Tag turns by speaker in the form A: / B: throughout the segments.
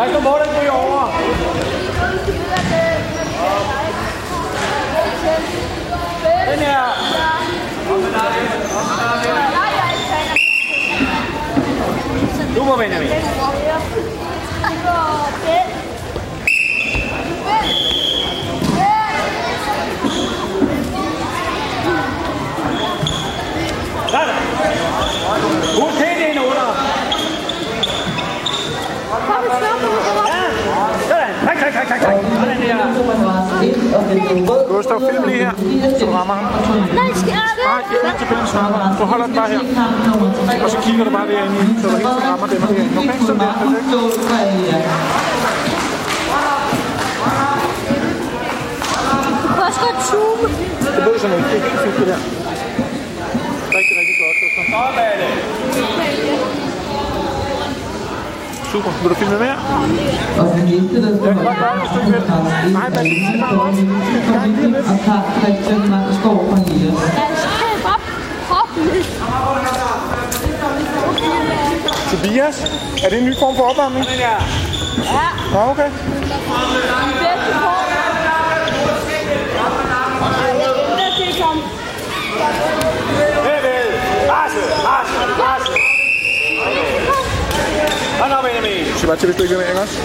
A: Pas nu på, den over. Den her. Super, Benjamin. Sådan. Husk helt ind under. Ja. Sådan. Tak, tak, tak, tak, tak. Sådan der.
B: Gustav, film lige her, så du rammer ham.
C: Nej, skal jeg
B: Nej, ikke ind til bilen, så rammer. Du holder den bare her. Og så kigger du bare derinde i, så du helt tiden rammer dem og derinde. Okay, sådan der. Perfekt.
C: Du kan også godt zoome.
B: Det ved sådan ikke. Det er helt fint, det der. Rigtig, rigtig godt, Gustav.
A: Sådan er det.
B: Super. Vil du filme mere?
D: Og den der.
B: Nej, men det er bare også.
D: Og Karl Christian Mangsgaard fra Nias.
B: Tobias, er det en ny form for opvarmning?
A: Den.
C: Ja,
B: Nå, okay.
C: de bedste på. Jeg venter til at komme.
A: Herved.
B: Så bare til, hvis du ikke vil med, ikke også?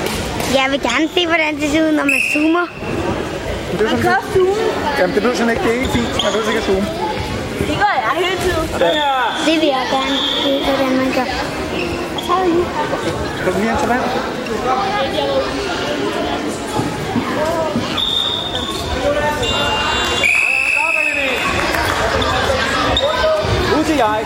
E: Jeg vil gerne se, hvordan det ser ud, når man zoomer.
B: Men det er sådan,
C: zoome.
B: jamen, det lyder sådan ikke. Det er ikke fint. Man ved ikke at zoome.
C: Det gør jeg hele tiden.
A: Den her.
E: Det vil jeg gerne se, hvordan man gør. Så nu.
B: Skal du lige hen til vand?
A: Kom, Benjamin. Ud til jeg.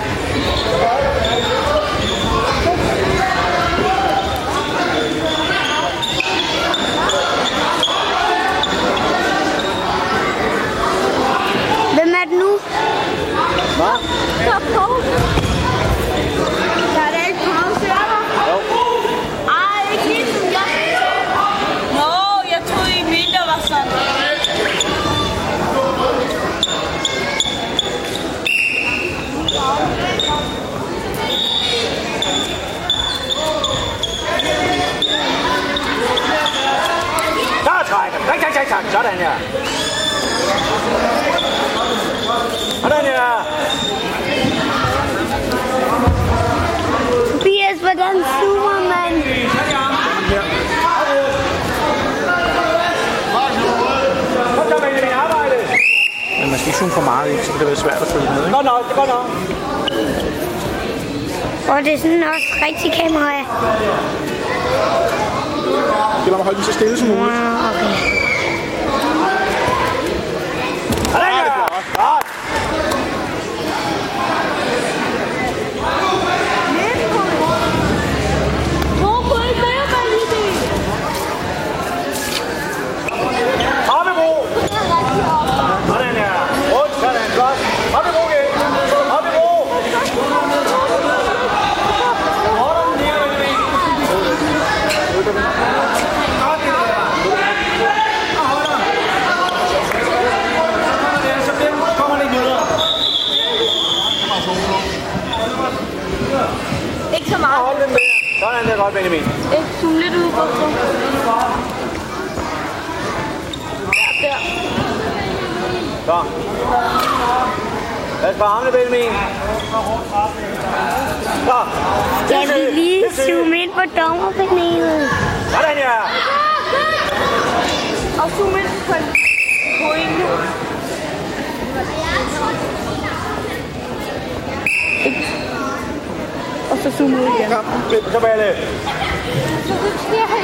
E: Hvem er det nu?
A: Hvad?
C: Stop på. Der er da ikke pause, er der?
A: Jo.
C: Ej, ikke lige som jeg. Nå, jeg troede I mente, der var sådan.
A: Der trækker. Tak. Sådan her. Sådan her.
E: Tobias, hvordan zoomer man?
B: Men man skal ikke zoome for meget ind, så kan det være svært at følge med, ikke?
A: Godt nok, det er godt nok.
E: Og det er sådan også rigtig kamera. ja.
B: Det lader mig holde den så stille som muligt.
E: Ah, Okay.
A: Sådan her. Godt.
C: Hvor kunne I være med i det?
A: Hoppebro. Sådan her. Rundt, sådan. Godt. Hoppebro igen. Hoppebro. Holder den her, Benjamin. Så bliver den- kommer den ikke videre.
C: Ikke så meget.
A: Hold den der. Sådan der godt, Benjamin.
C: Ikke zoom lidt ud. Ja, der.
A: Så. Pas på armene, Benjamin. Så.
E: Skal vi lige zoome ind på dommerpanelet?
A: Sådan ja.
C: Og zoom ind på en pointe. Og så zoom ud igen.
A: Så Balle.
C: Så det sker her